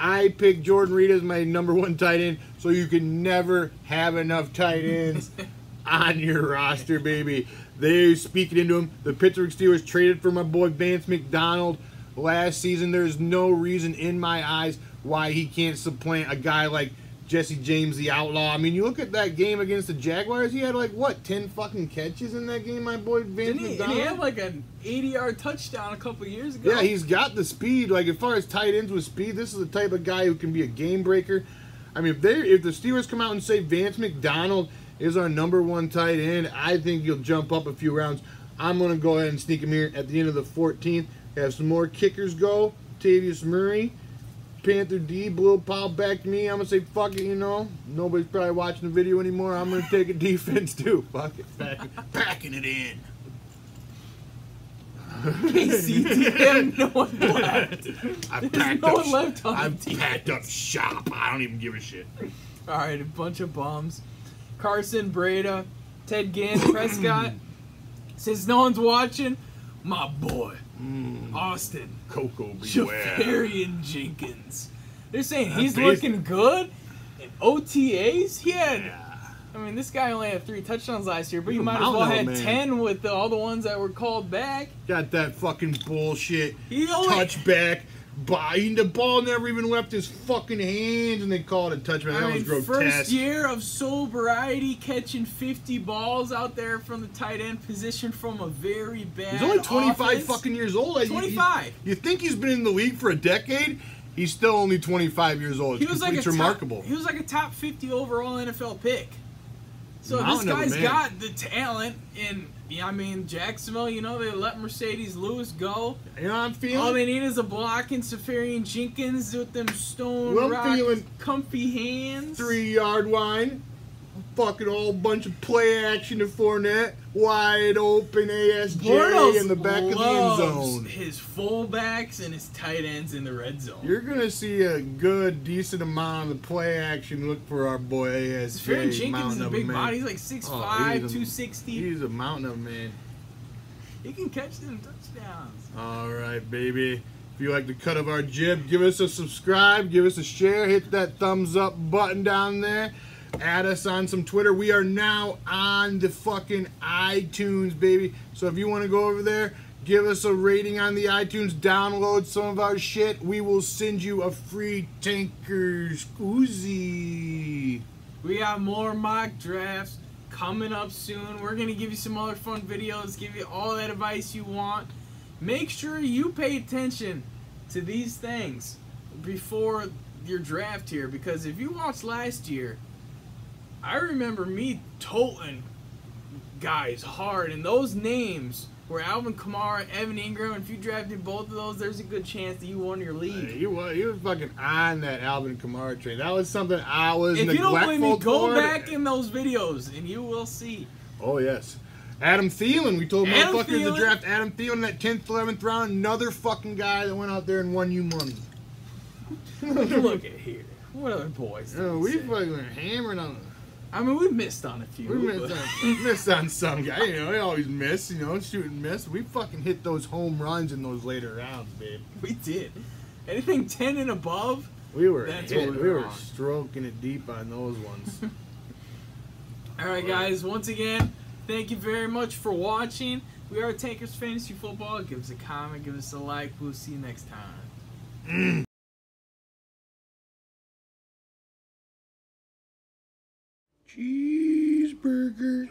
I picked Jordan Reed as my number one tight end, so you can never have enough tight ends (laughs) on your roster, baby. They're speaking into him. The Pittsburgh Steelers traded for my boy Vance McDonald last season. There's no reason in my eyes why he can't supplant a guy like Jesse James, the outlaw. I mean, you look at that game against the Jaguars. He had like what ten fucking catches in that game, my boy Vance Didn't he, and he had like an 80-yard touchdown a couple years ago. Yeah, he's got the speed. Like as far as tight ends with speed, this is the type of guy who can be a game breaker. I mean, if they if the Steelers come out and say Vance McDonald is our number one tight end, I think you'll jump up a few rounds. I'm gonna go ahead and sneak him here at the end of the 14th. Have some more kickers go. Tavius Murray, Panther D, Blue Pal back to me. I'm gonna say fuck it. You know, nobody's probably watching the video anymore. I'm gonna take a (laughs) defense too. Fuck it, back, backing it in. KC, they have no one left. I've There's packed no up. one left on I've team. packed up shop. I don't even give a shit. All right, a bunch of bums. Carson, Breida, Ted Ginn, Prescott. (clears throat) Since no one's watching, my boy, Mm. Austin, Coco beware. Javarian Jenkins. They're saying he's looking good. In OTAs, he had. Yeah. I mean, this guy only had three touchdowns last year, but you might as well had man. ten with the, all the ones that were called back. Got that fucking bullshit. He only Touchback. Buying the ball never even left his fucking hands, and they called it touchback. That I mean, was first year of sobriety, catching 50 balls out there from the tight end position from a very bad. He's only 25 offense. fucking years old. Like, you- you- 25. You, think he's been in the league for a decade? He's still only 25 years old. It's, He was like a it's top- remarkable. he was like a top 50 overall NFL pick. So Mountain this guy's got the talent, and yeah, I mean Jacksonville. You know they let Marcedes Lewis go. you know what I'm feeling? All they need is a block and Seferian Jenkins with them stone Well, rock, comfy hands. three yard line. Fucking whole bunch of play action to Fournette. Wide open ASJ Bortles in the back of the end zone. His fullbacks and his tight ends in the red zone. You're gonna see a good, decent amount of the play action. Look for our boy ASJ. Seferian Jenkins mountain is a big man. body. He's like 6'5", Oh, he's a- 260. He's a mountain of a man. He can catch them touchdowns. All right, baby. If you like the cut of our jib, give us a subscribe, give us a share, hit that thumbs up button down there. Add us on some Twitter. We are now on the fucking iTunes, baby. So if you want to go over there, give us a rating on the iTunes, download some of our shit. We will send you a free Tankers Uzi. We got more mock drafts coming up soon. We're gonna give you some other fun videos, give you all that advice you want. Make sure you pay attention to these things before your draft here, because if you watched last year, I remember me toting guys hard, and those names were Alvin Kamara, Evan Engram. If you drafted both of those, there's a good chance that you won your league. You were he was fucking on that Alvin Kamara train. That was something I was If you don't believe me, go back in those videos and you will see. Oh yes. Adam Thielen, we told Adam motherfuckers to draft Adam Thielen in that tenth, eleventh round. Another fucking guy that went out there and won you money. (laughs) Look at here. What other boys? Oh, we fucking hammered on. I mean, we missed on a few. We missed on, missed on some guy. You know, we always miss. You know, shoot and miss. We fucking hit those home runs in those later rounds, babe. (laughs) we did. Anything ten and above. We were That's hit, what we we were on. stroking it deep on those ones. (laughs) All right, guys. Once again, thank you very much for watching. We are Tankers Fantasy Football. Give us a comment. Give us a like. We'll see you next time. Mm. Cheeseburger.